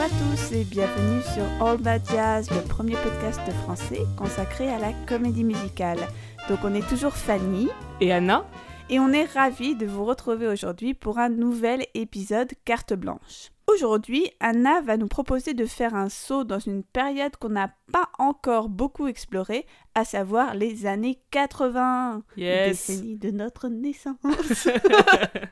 à tous et bienvenue sur All That Jazz, le premier podcast français consacré à la comédie musicale. Donc on est toujours Fanny et Anna et on est ravis de vous retrouver aujourd'hui pour un nouvel épisode carte blanche. Aujourd'hui, Anna va nous proposer de faire un saut dans une période qu'on n'a pas encore beaucoup explorée, à savoir les années 80, yes. décennie de notre naissance.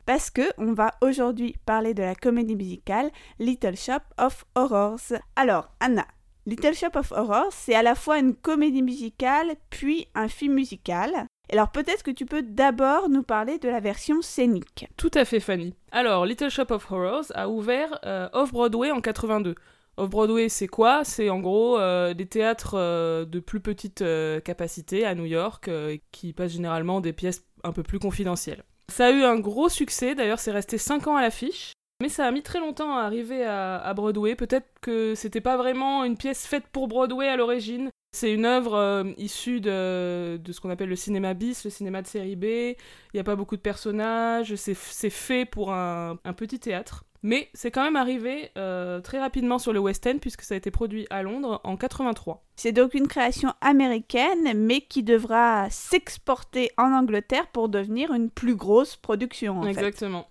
Parce que on va aujourd'hui parler de la comédie musicale Little Shop of Horrors. Alors, Anna, Little Shop of Horrors, c'est à la fois une comédie musicale puis un film musical. Alors peut-être que tu peux d'abord nous parler de la version scénique. Tout à fait Fanny. Alors Little Shop of Horrors a ouvert euh, Off-Broadway en 82. Off-Broadway c'est quoi? C'est en gros euh, des théâtres euh, de plus petite capacité à New York qui passent généralement des pièces un peu plus confidentielles. Ça a eu un gros succès, d'ailleurs c'est resté 5 ans à l'affiche. Mais ça a mis très longtemps à arriver à, Broadway. Peut-être que c'était pas vraiment une pièce faite pour Broadway à l'origine. C'est une œuvre euh, issue de, ce qu'on appelle le cinéma bis, le cinéma de série B. Il n'y a pas beaucoup de personnages, c'est fait pour un, petit théâtre. Mais c'est quand même arrivé euh, très rapidement sur le West End puisque ça a été produit à Londres en 83. C'est donc une création américaine mais qui devra s'exporter en Angleterre pour devenir une plus grosse production. Exactement.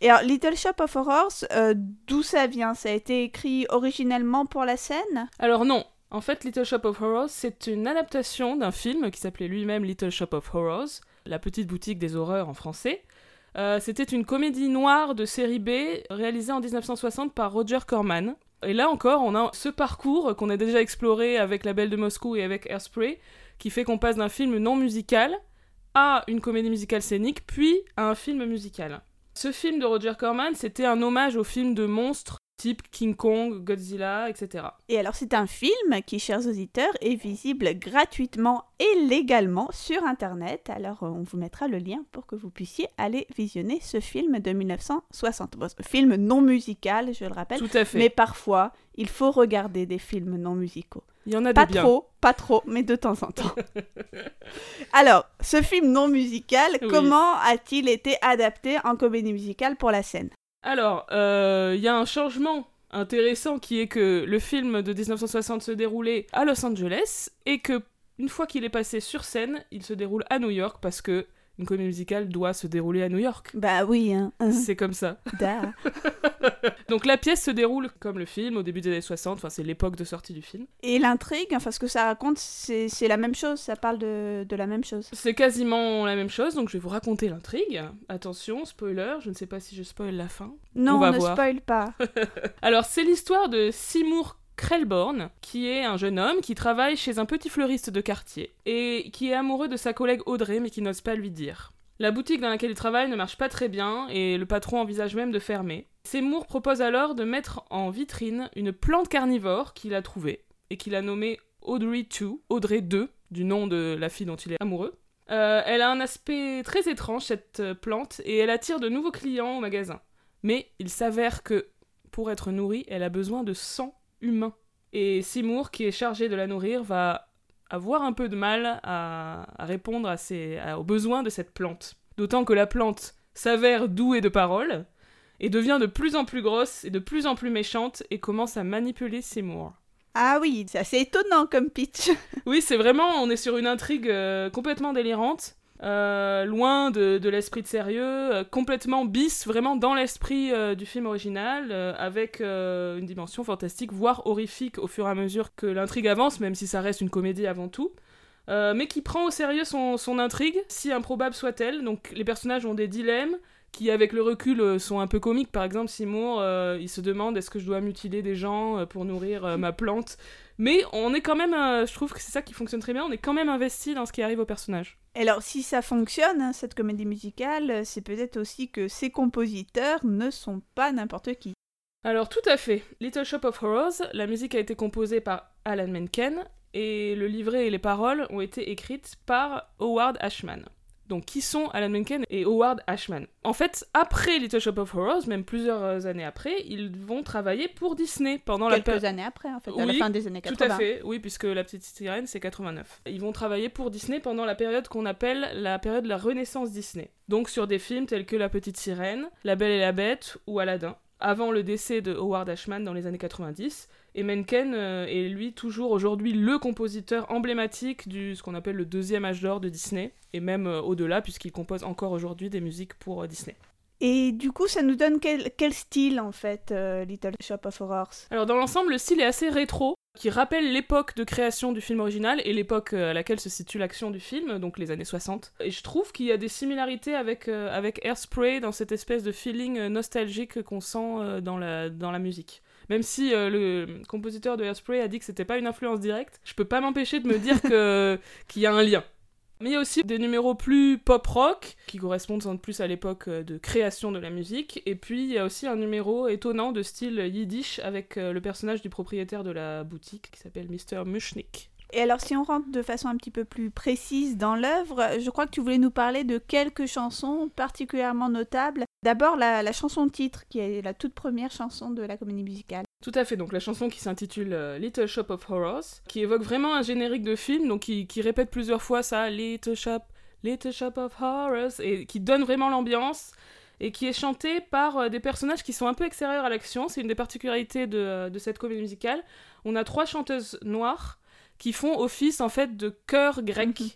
Et alors Little Shop of Horrors, euh, d'où ça vient? Ça a été écrit originellement pour la scène? Alors non, en fait, Little Shop of Horrors, c'est une adaptation d'un film qui s'appelait lui-même Little Shop of Horrors, la petite boutique des horreurs en français. Euh, c'était une comédie noire de série B réalisée en 1960 par Roger Corman. Et là encore, on a ce parcours qu'on a déjà exploré avec La Belle de Moscou et avec Airspray, qui fait qu'on passe d'un film non musical à une comédie musicale scénique, puis à un film musical. Ce film de Roger Corman, c'était un hommage au film de monstres type King Kong, Godzilla, etc. Et alors c'est un film qui, chers auditeurs, est visible gratuitement et légalement sur Internet. Alors on vous mettra le lien pour que vous puissiez aller visionner ce film de 1960. film non musical, je le rappelle. Tout à fait. Mais parfois, il faut regarder des films non musicaux. Il y en a pas des bien. trop, pas trop, mais de temps en temps. alors, ce film non musical, comment a-t-il été adapté en comédie musicale pour la scène? Alors, il euh, y a un changement intéressant qui est que le film de 1960 se déroulait à Los Angeles et que une fois qu'il est passé sur scène, il se déroule à New York parce que une comédie musicale doit se dérouler à New York. Bah oui, hein. C'est comme ça. Donc la pièce se déroule comme le film au début des années 60, enfin c'est l'époque de sortie du film. Et l'intrigue, enfin ce que ça raconte, c'est la même chose, ça parle de, de la même chose. C'est quasiment la même chose, donc je vais vous raconter l'intrigue. Attention, spoiler, je ne sais pas si je spoil la fin. Non, On ne spoil pas. Alors c'est l'histoire de Seymour Krellborn, qui est un jeune homme qui travaille chez un petit fleuriste de quartier et qui est amoureux de sa collègue Audrey mais qui n'ose pas lui dire. La boutique dans laquelle il travaille ne marche pas très bien et le patron envisage même de fermer. Seymour propose alors de mettre en vitrine une plante carnivore qu'il a trouvée et qu'il a nommée Audrey 2, Audrey 2, du nom de la fille dont il est amoureux. Euh, elle a un aspect très étrange, cette plante, et elle attire de nouveaux clients au magasin. Mais il s'avère que, pour être nourrie, elle a besoin de sang humain. Et Seymour, qui est chargé de la nourrir, va avoir un peu de mal à, répondre à aux besoins de cette plante. D'autant que la plante s'avère douée de paroles, et devient de plus en plus grosse et de plus en plus méchante, et commence à manipuler Seymour. Ah oui, c'est assez étonnant comme pitch. oui, c'est vraiment, on est sur une intrigue euh, complètement délirante. Euh, loin de, l'esprit de sérieux, euh, complètement bis, vraiment dans l'esprit euh, du film original, avec une dimension fantastique, voire horrifique au fur et à mesure que l'intrigue avance, même si ça reste une comédie avant tout. mais qui prend au sérieux son, son intrigue, si improbable soit-elle. Donc les personnages ont des dilemmes, qui avec le recul sont un peu comiques. Par exemple, Seymour, il se demande est-ce que je dois mutiler des gens pour nourrir ma plante? Mais on est quand même, euh, je trouve que c'est ça qui fonctionne très bien, on est quand même investi dans ce qui arrive au personnage. Et alors, si ça fonctionne, hein, cette comédie musicale, euh, c'est peut-être aussi que ces compositeurs ne sont pas n'importe qui. Alors, tout à fait. Little Shop of Horrors, la musique a été composée par Alan Menken et le livret et les paroles ont été écrites par Howard Ashman. Donc, qui sont Alan Menken et Howard Ashman En fait, après Little Shop of Horrors, même plusieurs années après, ils vont travailler pour Disney pendant Quelques la Quelques années après, en fait, à la fin des années 80. Tout à fait, oui, puisque La Petite Sirène, c'est 89. Ils vont travailler pour Disney pendant la période qu'on appelle la période de la Renaissance Disney. Donc, sur des films tels que La Petite Sirène, La Belle et la Bête ou Aladdin. Avant le décès de Howard Ashman dans les années 90. Et Menken euh, est lui toujours aujourd'hui le compositeur emblématique du ce qu'on appelle le deuxième âge d'or de Disney, et même euh, au-delà, puisqu'il compose encore aujourd'hui des musiques pour euh, Disney. Et du coup, ça nous donne quel, quel style en fait, Little Shop of Horrors? Alors dans l'ensemble, le style est assez rétro, qui rappelle l'époque de création du film original et l'époque euh, à laquelle se situe l'action du film, donc les années 60. Et je trouve qu'il y a des similarités avec, euh, avec Airspray dans cette espèce de feeling euh, nostalgique qu'on sent euh, dans, la, dans la musique. Même si le compositeur de Airspray a dit que c'était pas une influence directe, je peux pas m'empêcher de me dire qu'il y a un lien. Mais il y a aussi des numéros plus pop-rock, qui correspondent sans plus à l'époque euh, de création de la musique. Et puis il y a aussi un numéro étonnant de style yiddish avec euh, le personnage du propriétaire de la boutique qui s'appelle Mr. Mushnik. Et alors, si on rentre de façon un petit peu plus précise dans l'œuvre, je crois que tu voulais nous parler de quelques chansons particulièrement notables. D'abord, la, la chanson titre, qui est la toute première chanson de la comédie musicale. Tout à fait, donc la chanson qui s'intitule euh, Little Shop of Horrors, qui évoque vraiment un générique de film, donc qui, répète plusieurs fois ça, Little Shop, Little Shop of Horrors, et qui donne vraiment l'ambiance, et qui est chanté par euh, des personnages qui sont un peu extérieurs à l'action, c'est une des particularités de, euh, de cette comédie musicale. On a trois chanteuses noires qui font office en fait de chœur grec. Mhm.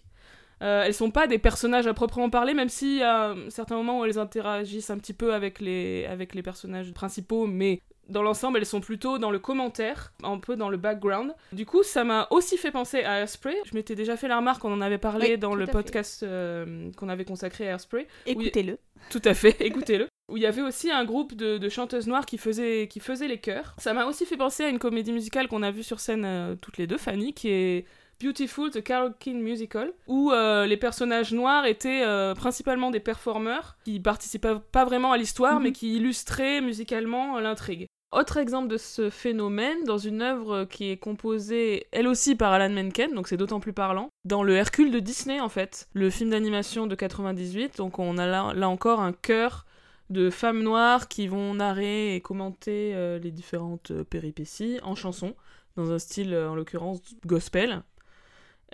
Euh, elles sont pas des personnages à proprement parler, même s'il y a certains moments où elles interagissent un petit peu avec les, avec les personnages principaux, mais dans l'ensemble, elles sont plutôt dans le commentaire, un peu dans le background. Du coup, ça m'a aussi fait penser à Airspray. Je m'étais déjà fait la remarque, on en avait parlé Oui, dans le à podcast euh, qu'on avait consacré à Airspray. Écoutez-le. Tout à fait, écoutez-le. Où il y avait aussi un groupe de, de chanteuses noires qui faisaient, qui faisaient les chœurs. Ça m'a aussi fait penser à une comédie musicale qu'on a vue sur scène euh, toutes les deux, Fanny, qui est Beautiful, The Carole King Musical, où euh, les personnages noirs étaient euh, principalement des performeurs qui participaient pas vraiment à l'histoire, Mhm. mais qui illustraient musicalement l'intrigue. Autre exemple de ce phénomène, dans une œuvre qui est composée elle aussi par Alan Menken, donc c'est d'autant plus parlant, dans le Hercule de Disney en fait, le film d'animation de 98, donc on a là, là encore un chœur de femmes noires qui vont narrer et commenter euh, les différentes euh, péripéties en chanson, dans un style euh, en l'occurrence gospel.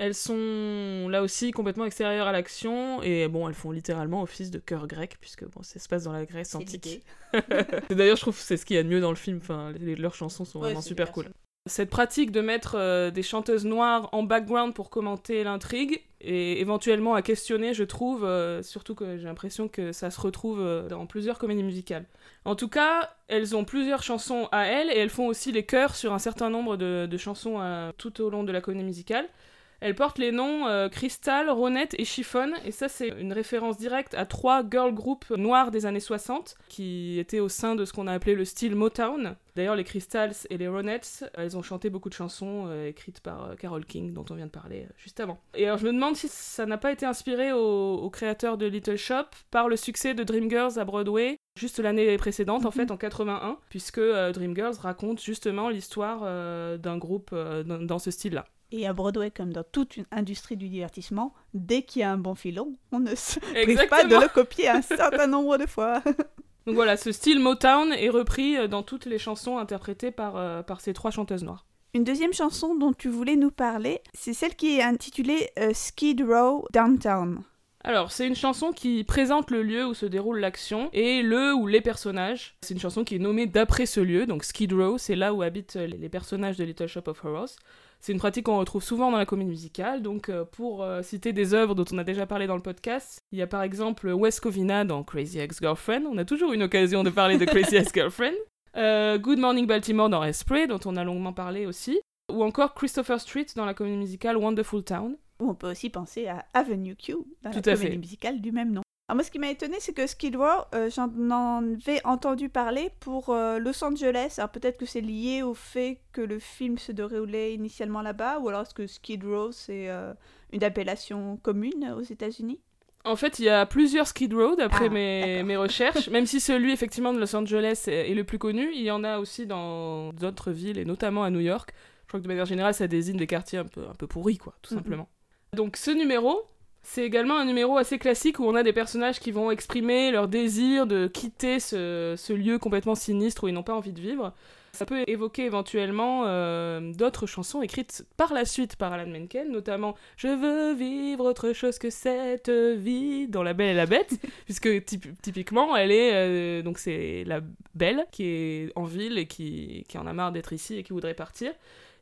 Elles sont là aussi complètement extérieures à l'action et bon, elles font littéralement office de chœur grec puisque bon, ça se passe dans la Grèce antique. D'ailleurs, je trouve c'est ce qu'il y a de mieux dans le film. Enfin, les- leurs chansons sont Ouais, vraiment super cool. sûr. Cette pratique de mettre euh, des chanteuses noires en background pour commenter l'intrigue et éventuellement à questionner, je trouve, euh, surtout que j'ai l'impression que ça se retrouve euh, dans plusieurs comédies musicales. En tout cas, elles ont plusieurs chansons à elles et elles font aussi les chœurs sur un certain nombre de, chansons tout au long de la comédie musicale. Elles portent les noms euh, Crystal, Ronette et Chiffon, et ça c'est une référence directe à trois girl groups noirs des années 60 qui étaient au sein de ce qu'on a appelé le style Motown. D'ailleurs, les Crystals et les Ronettes, elles ont chanté beaucoup de chansons euh, écrites par euh, Carole King, dont on vient de parler euh, juste avant. Et alors, je me demande si ça n'a pas été inspiré au, au créateur de Little Shop par le succès de Dreamgirls à Broadway, juste l'année précédente, en Mhm. fait, en 81, puisque Dreamgirls raconte justement l'histoire d'un groupe dans, dans ce style-là. Et à Broadway, comme dans toute une industrie du divertissement, dès qu'il y a un bon filon, on ne se prive pas de le copier un certain nombre de fois. Donc voilà, ce style Motown est repris euh, dans toutes les chansons interprétées par, euh, par ces trois chanteuses noires. Une deuxième chanson dont tu voulais nous parler, c'est celle qui est intitulée euh, Skid Row Downtown. Alors, c'est une chanson qui présente le lieu où se déroule l'action et le ou les personnages. C'est une chanson qui est nommée d'après ce lieu, donc Skid Row, c'est là où habitent les les personnages de Little Shop of Horrors. C'est une pratique qu'on retrouve souvent dans la comédie musicale, donc euh, pour euh, citer des œuvres dont on a déjà parlé dans le podcast, il y a par exemple Wes Covina dans Crazy Ex-Girlfriend, on a toujours une occasion de parler de Crazy Ex-Girlfriend, Euh, Good Morning Baltimore dans Esprit, dont on a longuement parlé aussi, ou encore Christopher Street dans la comédie musicale Wonderful Town. Ou on peut aussi penser à Avenue Q, dans Tout la comédie fait. musicale du même nom. Alors moi, ce qui m'a étonné, c'est que Skid Row, euh, j'en avais entendu parler pour euh, Los Angeles. Alors peut-être que c'est lié au fait que le film se déroulait initialement là-bas, ou alors est-ce que Skid Row, c'est euh, une appellation commune aux États-Unis? En fait, il y a plusieurs Skid Row d'après Ah, mes, mes recherches. Même si celui effectivement de Los Angeles est, est le plus connu, il y en a aussi dans d'autres villes et notamment à New York. Je crois que de manière générale, ça désigne des quartiers un peu, un peu pourris, quoi, tout Mhm. simplement. Donc ce numéro, c'est également un numéro assez classique où on a des personnages qui vont exprimer leur désir de quitter ce, ce lieu complètement sinistre où ils n'ont pas envie de vivre. Ça peut évoquer éventuellement euh, d'autres chansons écrites par la suite par Alan Menken, notamment Je veux vivre autre chose que cette vie dans La Belle et la Bête, puisque typiquement elle est euh, donc c'est la Belle qui est en ville et qui, qui en a marre d'être ici et qui voudrait partir.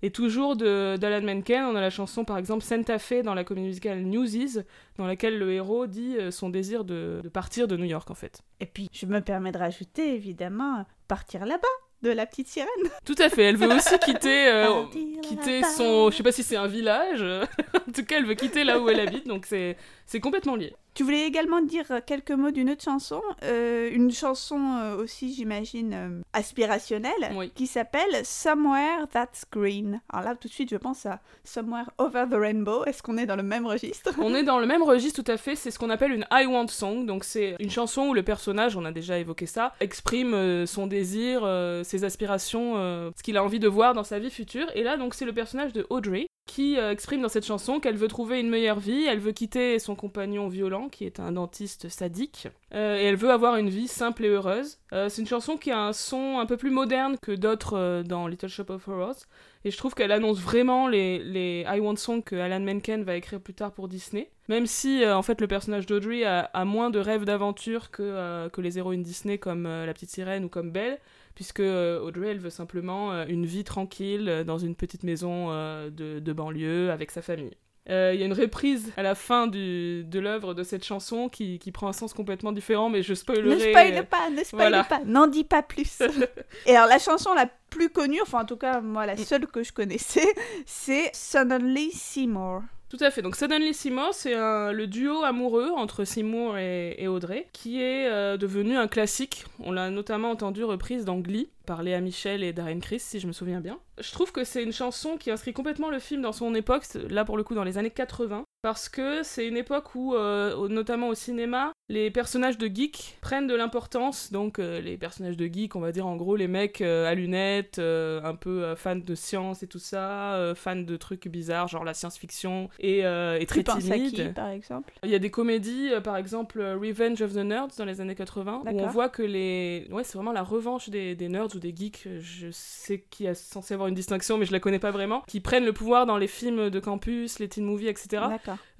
Et toujours d'Alan Menken, on a la chanson par exemple Santa Fe dans la comédie musicale Newsies, dans laquelle le héros dit euh, son désir de, de partir de New York en fait. Et puis je me permets de rajouter évidemment partir là-bas de la petite sirène. Tout à fait, elle veut aussi quitter, euh, quitter son... Je sais pas si c'est un village, en tout cas elle veut quitter là où elle habite, donc c'est complètement lié. Tu voulais également dire quelques mots d'une autre chanson, euh, une chanson euh, aussi, j'imagine, euh, aspirationnelle, qui s'appelle Somewhere That's Green. Alors là, tout de suite, je pense à Somewhere Over the Rainbow. Est-ce qu'on est dans le même registre? On est dans le même registre, tout à fait. C'est ce qu'on appelle une I Want Song. Donc c'est une chanson où le personnage, on a déjà évoqué ça, exprime son désir, ses aspirations, ce qu'il a envie de voir dans sa vie future. Et là, donc, c'est le personnage de Audrey qui euh, exprime dans cette chanson qu'elle veut trouver une meilleure vie, elle veut quitter son compagnon violent qui est un dentiste sadique, euh, et elle veut avoir une vie simple et heureuse. Euh, c'est une chanson qui a un son un peu plus moderne que d'autres dans Little Shop of Horrors, et je trouve qu'elle annonce vraiment les, I Want Songs que Alan Menken va écrire plus tard pour Disney. Même si en fait le personnage d'Audrey a, moins de rêves d'aventure que, que les héroïnes Disney comme La Petite Sirène ou comme Belle, puisque euh, Audrey, elle veut simplement euh, une vie tranquille euh, dans une petite maison de, banlieue avec sa famille. Il y a une reprise à la fin de l'œuvre de cette chanson qui, prend un sens complètement différent, mais je spoilerai. Ne spoile pas, ne spoile pas, n'en dis pas plus. Et alors la chanson la plus connue, enfin en tout cas moi la mm. seule que je connaissais, c'est Suddenly Seymour. Tout à fait. Donc Suddenly Seymour, c'est le duo amoureux entre Seymour et, Audrey, qui est euh, devenu un classique. On l'a notamment entendu reprise dans Glee par Léa Michel et Darren Criss, si je me souviens bien. Je trouve que c'est une chanson qui inscrit complètement le film dans son époque, là pour le coup dans les années 80, parce que c'est une époque où, euh, notamment au cinéma, les personnages de geeks prennent de l'importance. Donc euh, les personnages de geeks, on va dire en gros les mecs euh, à lunettes, un peu fans de science et tout ça, fans de trucs bizarres, genre la science-fiction, et, et très timides. par exemple? Il y a des comédies, par exemple Revenge of the Nerds dans les années 80, où on voit que les... Ouais, c'est vraiment la revanche des, des nerds ou des geeks, je sais qu'il est censé avoir une distinction, mais je la connais pas vraiment, qui prennent le pouvoir dans les films de campus, les teen movies, etc.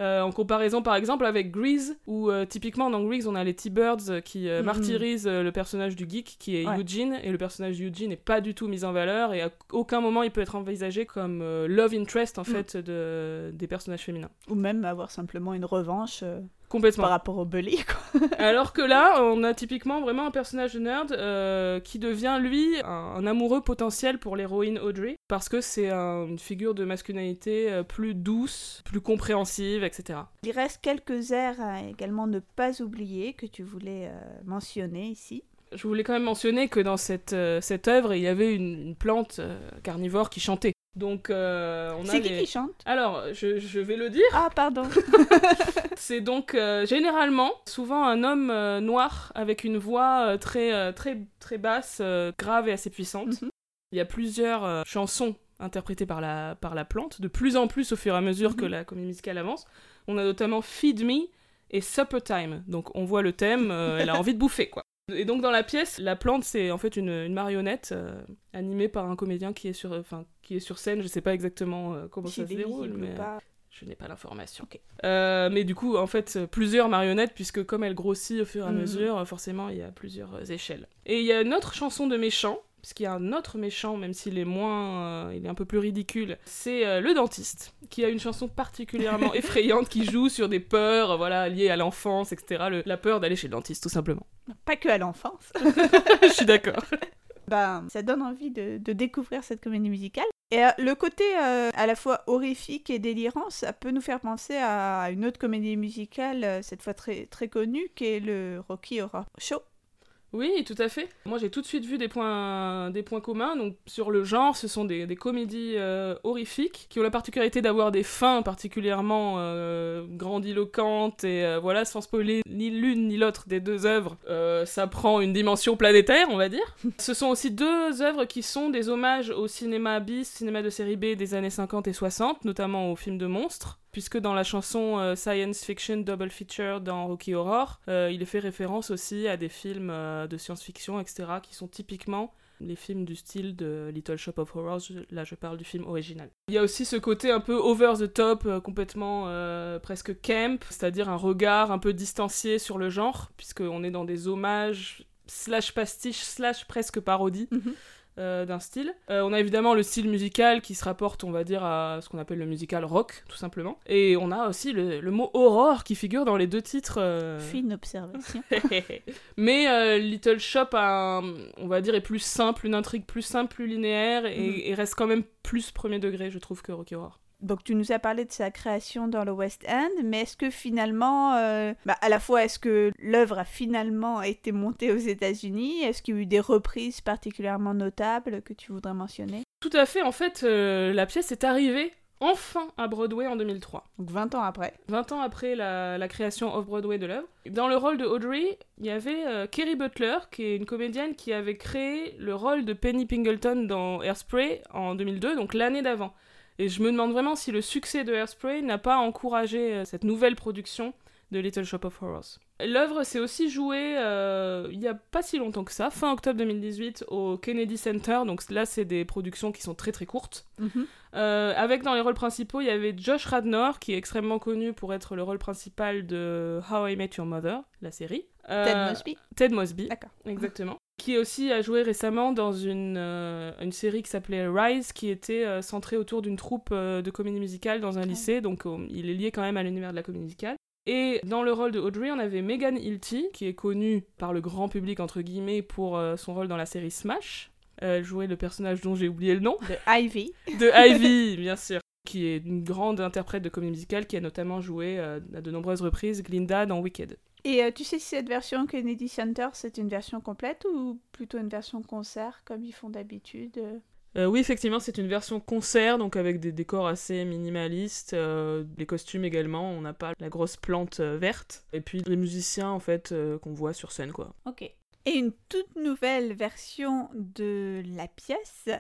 Euh, en comparaison, par exemple, avec Grease, où euh, typiquement dans on a les T-Birds qui euh, mm-hmm. martyrisent le personnage du geek, qui est Eugene, et le personnage d'Eugene n'est pas du tout mis en valeur, et à aucun moment il peut être envisagé comme love interest, en mm. fait, de, des personnages féminins. Ou même avoir simplement une revanche. Complètement. Par rapport au bully, quoi. Alors que là, on a typiquement vraiment un personnage de nerd euh, qui devient, lui, un, amoureux potentiel pour l'héroïne Audrey, parce que c'est une figure de masculinité euh, plus douce, plus compréhensive, etc. Il reste quelques airs à également ne pas oublier que tu voulais euh, mentionner ici. Je voulais quand même mentionner que dans cette, cette œuvre, il y avait une, plante carnivore qui chantait. Donc, euh, on a C'est qui qui chante? Alors, je, vais le dire. Ah, pardon. c'est donc euh, généralement, souvent un homme euh, noir avec une voix très, très, très basse, grave et assez puissante. Mhm. Il y a plusieurs chansons interprétées par la, par la plante, de plus en plus au fur et à mesure que mhm. la comédie musicale avance. On a notamment Feed Me et Supper Time. Donc, on voit le thème, elle a envie de bouffer, quoi. Et donc dans la pièce, la plante c'est en fait une, marionnette euh, animée par un comédien qui est sur, enfin qui est sur scène. Je sais pas exactement euh, comment ça se déroule, mais je n'ai pas l'information. Euh, mais du coup, en fait, plusieurs marionnettes puisque comme elle grossit au fur et à mhm. mesure, forcément il y a plusieurs échelles. Et il y a une autre chanson de méchant qu'il y a un autre méchant, même s'il est moins, il est un peu plus ridicule, c'est le dentiste, qui a une chanson particulièrement effrayante qui joue sur des peurs, voilà, liées à l'enfance, etc. la peur d'aller chez le dentiste, tout simplement. Pas que à l'enfance. Je suis d'accord. Ben, ça donne envie de, découvrir cette comédie musicale. Et euh, le côté euh, à la fois horrifique et délirant, ça peut nous faire penser à une autre comédie musicale, euh, cette fois très, très connue, qui est le Rocky Horror Show. Oui, tout à fait. Moi, j'ai tout de suite vu des points, des points communs. Donc, sur le genre, ce sont des, comédies euh, horrifiques qui ont la particularité d'avoir des fins particulièrement euh, grandiloquentes et euh, voilà, sans spoiler ni l'une ni l'autre des deux œuvres, ça prend une dimension planétaire, on va dire. ce sont aussi deux œuvres qui sont des hommages au cinéma bis, cinéma de série B des années 50 et 60, notamment au film de monstres puisque dans la chanson euh, Science Fiction Double Feature dans Rocky Horror, euh, il fait référence aussi à des films euh, de science-fiction, etc., qui sont typiquement les films du style de Little Shop of Horrors, là je parle du film original. Il y a aussi ce côté un peu over the top, complètement presque camp, c'est-à-dire un regard un peu distancié sur le genre, puisqu'on est dans des hommages slash pastiche slash presque parodie. Mhm. Euh, d'un style. Euh, on a évidemment le style musical qui se rapporte, on va dire, à ce qu'on appelle le musical rock, tout simplement. Et on a aussi le, le mot horror qui figure dans les deux titres. euh, Fine observation. Mais euh, Little Shop, a un- on va dire, est plus simple, une intrigue plus simple, plus linéaire, et, Mhm. et reste quand même plus premier degré, je trouve, que Rocky Horror. Donc tu nous as parlé de sa création dans le West End, mais est-ce que finalement, euh, bah, à la fois est-ce que l'œuvre a finalement été montée aux États-Unis? Est-ce qu'il y a eu des reprises particulièrement notables que tu voudrais mentionner? Tout à fait, en fait, euh, la pièce est arrivée enfin à Broadway en 2003. Donc 20 ans après. 20 ans après la, la création off-Broadway de l'œuvre. Dans le rôle de Audrey, il y avait euh, Kerry Butler, qui est une comédienne qui avait créé le rôle de Penny Pingleton dans Hairspray en 2002, donc l'année d'avant. Et je me demande vraiment si le succès de Hairspray n'a pas encouragé euh, cette nouvelle production de Little Shop of Horrors. L'œuvre s'est aussi jouée euh, il y a pas si longtemps que ça, fin octobre 2018, au Kennedy Center. Donc là, c'est des productions qui sont très très courtes. Euh, avec dans les rôles principaux, il y avait Josh Radnor, qui est extrêmement connu pour être le rôle principal de How I Met Your Mother, la série. Euh, Ted Mosby Ted Mosby, D'accord. exactement. Qui aussi a joué récemment dans une, euh, une série qui s'appelait Rise, qui était euh, centrée autour d'une troupe euh, de comédie musicale dans un lycée, donc il est lié quand même à l'univers de la comédie musicale. Et dans le rôle de Audrey, on avait Megan Hilty, qui est connue par le grand public, entre guillemets, pour son rôle dans la série Smash. Elle jouait le personnage dont j'ai oublié le nom De Ivy. de Ivy, bien sûr, qui est une grande interprète de comédie musicale qui a notamment joué à de nombreuses reprises Glinda dans Wicked. Et euh, tu sais si cette version Kennedy Center, c'est une version complète ou plutôt une version concert comme ils font d'habitude euh? Euh, oui, effectivement, c'est une version concert, donc avec des décors assez minimalistes, euh, les costumes également, on n'a pas la grosse plante euh, verte, et puis les musiciens, en fait, qu'on voit sur scène, quoi. Ok. Et une toute nouvelle version de la pièce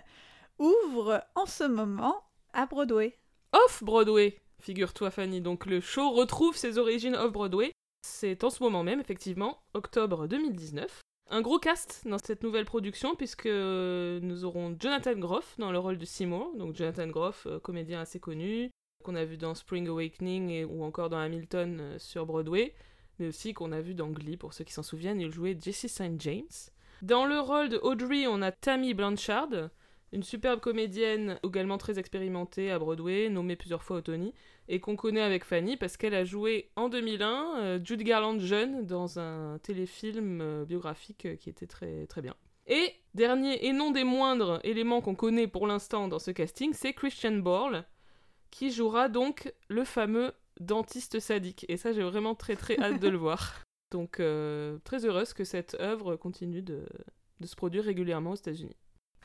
ouvre en ce moment à Broadway. Off-Broadway, figure-toi Fanny, donc le show retrouve ses origines off-Broadway. C'est en ce moment même, effectivement, octobre 2019. Un gros cast dans cette nouvelle production, puisque nous aurons Jonathan Groff dans le rôle de Seymour, donc Jonathan Groff, euh, comédien assez connu, qu'on a vu dans Spring Awakening ou encore dans Hamilton euh, sur Broadway, mais aussi qu'on a vu dans Glee, pour ceux qui s'en souviennent, il jouait Jesse St. James. Dans le rôle de Audrey, on a Tammy Blanchard, une superbe comédienne également très expérimentée à Broadway, nommée plusieurs fois au Tony, et qu'on connaît avec Fanny parce qu'elle a joué en 2001 euh, Judy Garland jeune dans un téléfilm euh, biographique euh, qui était très, très bien. Et dernier et non des moindres éléments qu'on connaît pour l'instant dans ce casting, c'est Christian Borle, qui jouera donc le fameux dentiste sadique. Et ça, j'ai vraiment très très hâte de le voir. Donc, euh, très heureuse que cette œuvre continue de, de se produire régulièrement aux États-Unis.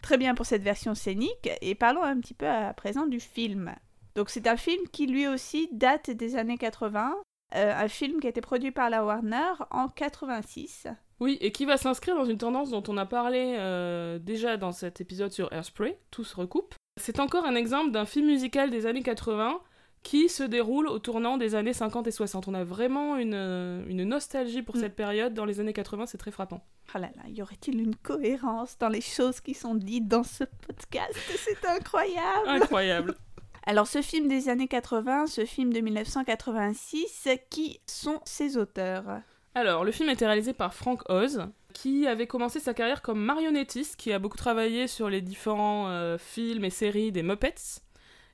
Très bien pour cette version scénique. Et parlons un petit peu à présent du film. Donc c'est un film qui lui aussi date des années 80. euh, un film qui a été produit par la Warner en 86. Oui, et qui va s'inscrire dans une tendance dont on a parlé euh, déjà dans cet épisode sur Airspray, tout se recoupe. C'est encore un exemple d'un film musical des années 80 qui se déroule au tournant des années 50 et 60. On a vraiment une, euh, une nostalgie pour Mm. cette période dans les années 80, c'est très frappant. Oh là là, y aurait-il une cohérence dans les choses qui sont dites dans ce podcast? C'est incroyable Incroyable. Alors ce film des années 80, ce film de 1986, qui sont ses auteurs Alors, le film a été réalisé par Frank Oz, qui avait commencé sa carrière comme marionnettiste, qui a beaucoup travaillé sur les différents euh, films et séries des Muppets,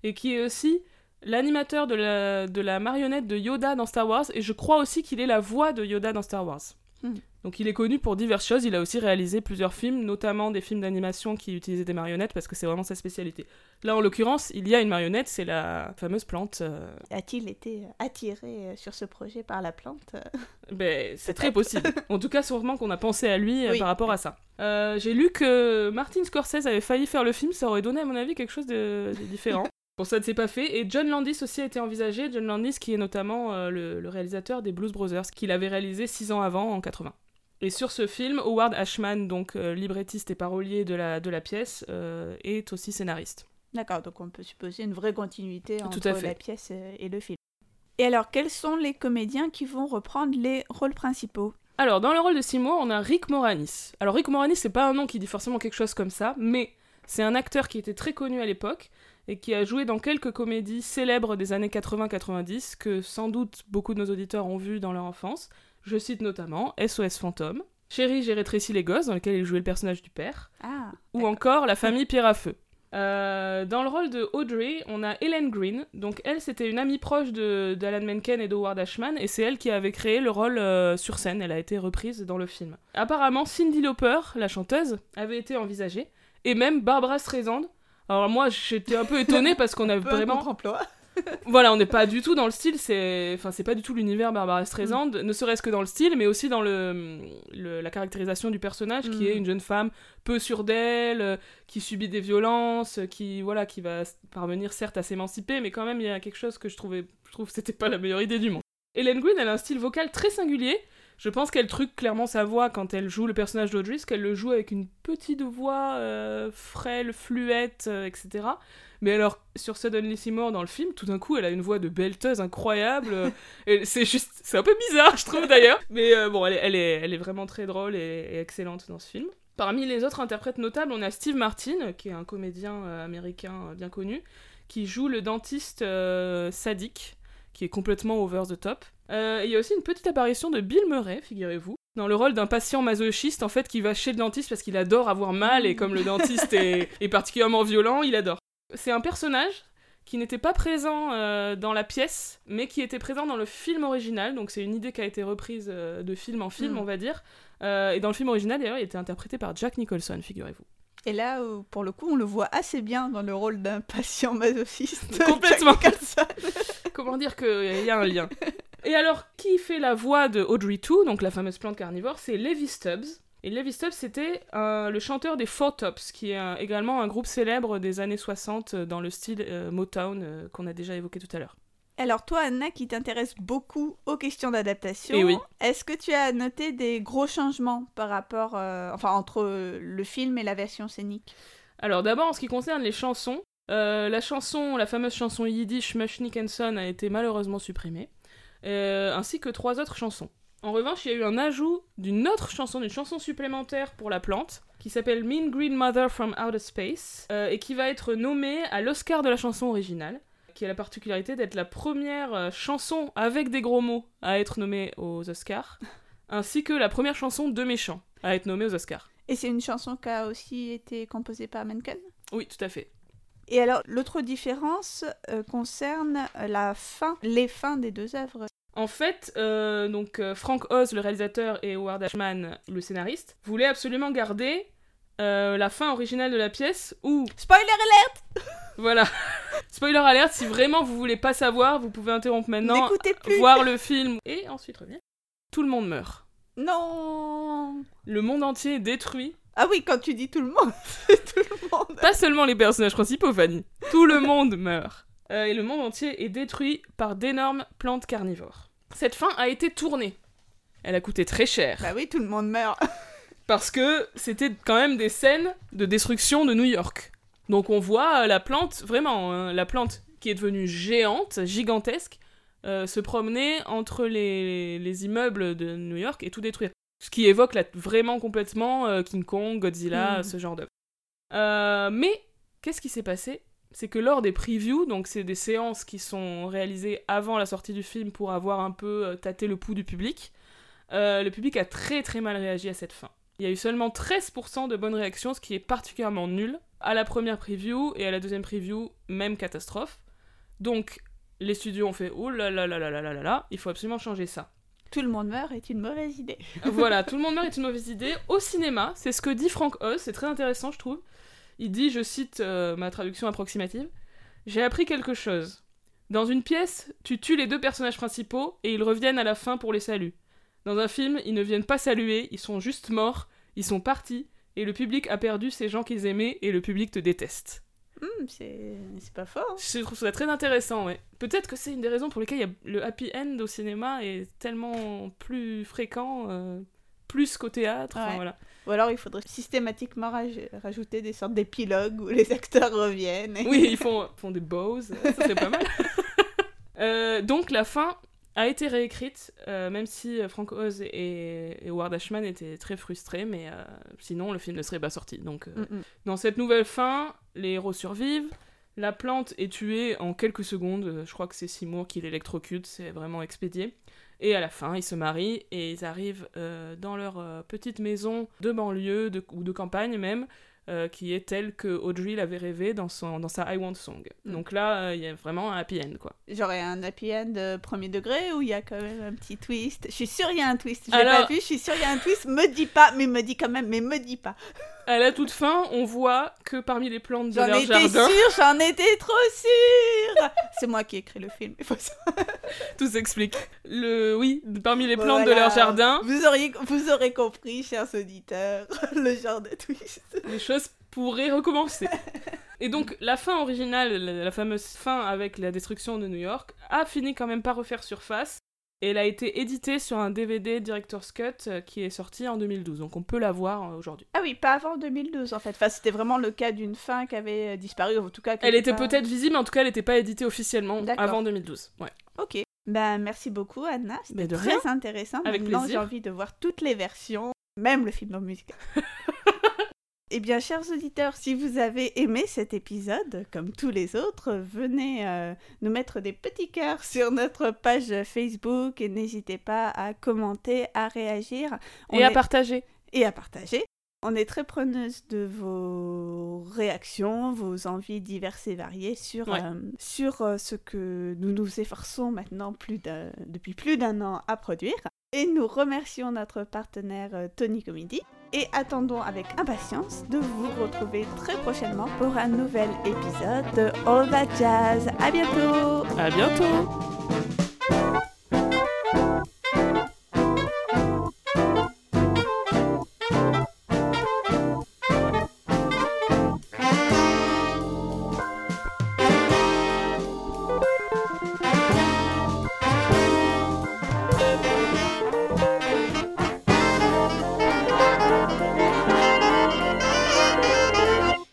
et qui est aussi l'animateur de la, de la marionnette de Yoda dans Star Wars, et je crois aussi qu'il est la voix de Yoda dans Star Wars. Hmm. Donc il est connu pour diverses choses, il a aussi réalisé plusieurs films, notamment des films d'animation qui utilisaient des marionnettes, parce que c'est vraiment sa spécialité. Là, en l'occurrence, il y a une marionnette, c'est la fameuse plante... euh, A-t-il été attiré euh, sur ce projet par la plante? Ben, c'est très possible. En tout cas, sûrement qu'on a pensé à lui euh, Oui. par rapport à ça. Euh, J'ai lu que Martin Scorsese avait failli faire le film, ça aurait donné à mon avis quelque chose de, de différent. Pour ça, ne s'est pas fait. Et John Landis aussi a été envisagé. John Landis, qui est notamment euh, le, le réalisateur des Blues Brothers, qu'il avait réalisé six ans avant, en 80. Et sur ce film, Howard Ashman, donc euh, librettiste et parolier de la, de la pièce, euh, est aussi scénariste. D'accord, donc on peut supposer une vraie continuité entre Tout à fait. la pièce et le film. Et alors, quels sont les comédiens qui vont reprendre les rôles principaux? Alors, dans le rôle de Seymour, on a Rick Moranis. Alors, Rick Moranis, c'est pas un nom qui dit forcément quelque chose comme ça, mais c'est un acteur qui était très connu à l'époque et qui a joué dans quelques comédies célèbres des années 80-90 que sans doute beaucoup de nos auditeurs ont vu dans leur enfance. Je cite notamment SOS Fantôme, Chérie, j'ai rétréci les gosses, dans lequel il jouait le personnage du père, Ah. ou encore La famille Pierre à Feu. Euh, dans le rôle de Audrey, on a Helen Green. Donc elle, c'était une amie proche d'Alan Menken et d'Howard Ashman, et c'est elle qui avait créé le rôle euh, sur scène. Elle a été reprise dans le film. Apparemment, Cyndi Lauper, la chanteuse, avait été envisagée, et même Barbara Streisand. Alors moi, j'étais un peu étonnée parce qu'on a Un peu un vraiment. voilà, on n'est pas du tout dans le style, c'est enfin c'est pas du tout l'univers Barbara Streisand, ne serait-ce que dans le style, mais aussi dans le, le- la caractérisation du personnage qui Mm. est une jeune femme peu sûre d'elle, euh, qui subit des violences, qui voilà, qui va parvenir certes à s'émanciper, mais quand même il y a quelque chose que je trouvais je trouve que c'était pas la meilleure idée du monde. Hélène Green, elle a un style vocal très singulier. Je pense qu'elle truque clairement sa voix quand elle joue le personnage d'Audrey, parce qu'elle le joue avec une petite voix euh, frêle, fluette, euh, etc. Mais alors, sur Suddenly Seymour dans le film, tout d'un coup, elle a une voix de belteuse incroyable. euh, et c'est juste, c'est un peu bizarre, je trouve d'ailleurs. Mais euh, bon, elle est, elle, est, elle est vraiment très drôle et, et excellente dans ce film. Parmi les autres interprètes notables, on a Steve Martin, qui est un comédien américain bien connu, qui joue le dentiste sadique, qui est complètement over the top. Euh, Il y a aussi une petite apparition de Bill Murray, figurez-vous, dans le rôle d'un patient masochiste en fait qui va chez le dentiste parce qu'il adore avoir mal et comme le dentiste est, est particulièrement violent, il adore. C'est un personnage qui n'était pas présent euh, dans la pièce, mais qui était présent dans le film original. Donc c'est une idée qui a été reprise euh, de film en film, Mm. on va dire. Euh, et dans le film original, d'ailleurs, il était interprété par Jack Nicholson, figurez-vous. Et là, pour le coup, on le voit assez bien dans le rôle d'un patient masochiste. Complètement. Comment dire qu'il y a un lien? Et alors, qui fait la voix de Audrey 2, donc la fameuse plante carnivore C'est Levi Stubbs. Et Levi Stubbs, c'était euh, le chanteur des Four Tops, qui est également un groupe célèbre des années 60 euh, dans le style euh, Motown qu'on a déjà évoqué tout à l'heure. Alors toi, Anna, qui t'intéresse beaucoup aux questions d'adaptation, Eh oui. est-ce que tu as noté des gros changements par rapport, euh, enfin, entre le film et la version scénique? Alors d'abord, en ce qui concerne les chansons, euh, la chanson, la fameuse chanson yiddish Mushnik Son a été malheureusement supprimée, euh, ainsi que trois autres chansons. En revanche, il y a eu un ajout d'une autre chanson, d'une chanson supplémentaire pour la plante, qui s'appelle Mean Green Mother from Outer Space, euh, et qui va être nommée à l'Oscar de la chanson originale, qui a la particularité d'être la première euh, chanson avec des gros mots à être nommée aux Oscars, ainsi que la première chanson de méchant à être nommée aux Oscars. Et c'est une chanson qui a aussi été composée par Menken? Oui, tout à fait. Et alors, l'autre différence euh, concerne la fin, les fins des deux œuvres. En fait, euh, donc euh, Frank Oz, le réalisateur, et Howard Ashman, le scénariste, voulaient absolument garder euh, la fin originale de la pièce où, Spoiler alert voilà, spoiler alert, si vraiment vous voulez pas savoir, vous pouvez interrompre maintenant, plus voir le film et ensuite revenir. Tout le monde meurt. Non Le monde entier est détruit. Ah oui, quand tu dis tout le monde, c'est tout le monde Pas seulement les personnages principaux, Fanny. Tout le monde meurt. Euh, et le monde entier est détruit par d'énormes plantes carnivores. Cette fin a été tournée. Elle a coûté très cher. Bah oui, tout le monde meurt. Parce que c'était quand même des scènes de destruction de New York. Donc on voit euh, la plante, vraiment, hein, la plante qui est devenue géante, gigantesque, euh, se promener entre les, les immeubles de New York et tout détruire. Ce qui évoque là, vraiment complètement euh, King Kong, Godzilla, Mhm. ce genre d'œuvre. Euh, mais qu'est-ce qui s'est passé? C'est que lors des previews, donc c'est des séances qui sont réalisées avant la sortie du film pour avoir un peu euh, tâté le pouls du public, euh, le public a très très mal réagi à cette fin. Il y a eu seulement 13% de bonnes réactions, ce qui est particulièrement nul. À la première preview et à la deuxième preview, même catastrophe. Donc, les studios ont fait Oh là là là là là là là là, il faut absolument changer ça. Tout le monde meurt est une mauvaise idée. voilà, tout le monde meurt est une mauvaise idée. Au cinéma, c'est ce que dit Frank Oz, c'est très intéressant, je trouve. Il dit, je cite euh, ma traduction approximative J'ai appris quelque chose. Dans une pièce, tu tues les deux personnages principaux et ils reviennent à la fin pour les saluts. Dans un film, ils ne viennent pas saluer, ils sont juste morts, ils sont partis, et le public a perdu ces gens qu'ils aimaient et le public te déteste. Hmm, c'est pas fort. hein. Je trouve ça très intéressant, ouais. Peut-être que c'est une des raisons pour lesquelles il y a le happy end au cinéma est tellement plus fréquent, euh, plus qu'au théâtre. enfin, Ouais. voilà. Ou alors il faudrait systématiquement raj- rajouter des sortes d'épilogues où les acteurs reviennent. et- Oui, ils font, font des bows, ça serait pas mal. Euh, donc la fin a été réécrite, euh, même si Frank Oz et, et Howard Ashman étaient très frustrés, mais euh, sinon le film ne serait pas sorti. Donc, euh, Mm, mm. dans cette nouvelle fin, les héros survivent. La plante est tuée en quelques secondes. euh, Je crois que c'est Seymour qui l'électrocute, c'est vraiment expédié. Et à la fin, ils se marient et ils arrivent euh, dans leur euh, petite maison de banlieue de- ou de campagne même, euh, qui est telle que Audrey l'avait rêvé dans, son, dans sa I Want Song. Mm. Donc là, il y a vraiment un happy end, quoi. J'aurais un happy end premier degré ou il y a quand même un petit twist? Je suis sûre il y a un twist. Je l'ai Alors- pas vu, je suis sûre il y a un twist. Me dis pas, mais me dis quand même, mais me dis pas. À la toute fin, on voit que parmi les plantes de J'en leur étais jardin, sûre, j'en étais trop sûre. C'est moi qui ai écrit le film. il faut savoir. tout s'explique. Le, oui, parmi les plantes de leur jardin, Vous auriez, vous aurez compris, chers auditeurs, le genre de twist. les choses pourraient recommencer. Et donc, la fin originale, la fameuse fin avec la destruction de New York, a fini quand même par refaire surface. Et elle a été éditée sur un DVD Director's Cut euh, qui est sorti en 2012. Donc, on peut la voir euh, aujourd'hui. Ah oui, pas avant 2012 en fait. Enfin, c'était vraiment le cas d'une fin qui avait euh, disparu, en tout cas. Elle était pas- peut-être visible, mais en tout cas, elle n'était pas éditée officiellement avant 2012. Ouais. Ok. Ben, merci beaucoup, Anna. C'était très rien. intéressant. Avec Maintenant, j'ai envie de voir toutes les versions, même le film en musique. Eh bien, chers auditeurs, si vous avez aimé cet épisode, comme tous les autres, venez euh, nous mettre des petits cœurs sur notre page Facebook et n'hésitez pas à commenter, à réagir. On Et à est- partager. et à partager. On est très preneuse de vos réactions, vos envies diverses et variées sur, Ouais. euh, sur euh, ce que nous nous efforçons maintenant plus depuis plus d'un an à produire. Et nous remercions notre partenaire Tony Comedy et attendons avec impatience de vous retrouver très prochainement pour un nouvel épisode de All That Jazz. À bientôt À bientôt!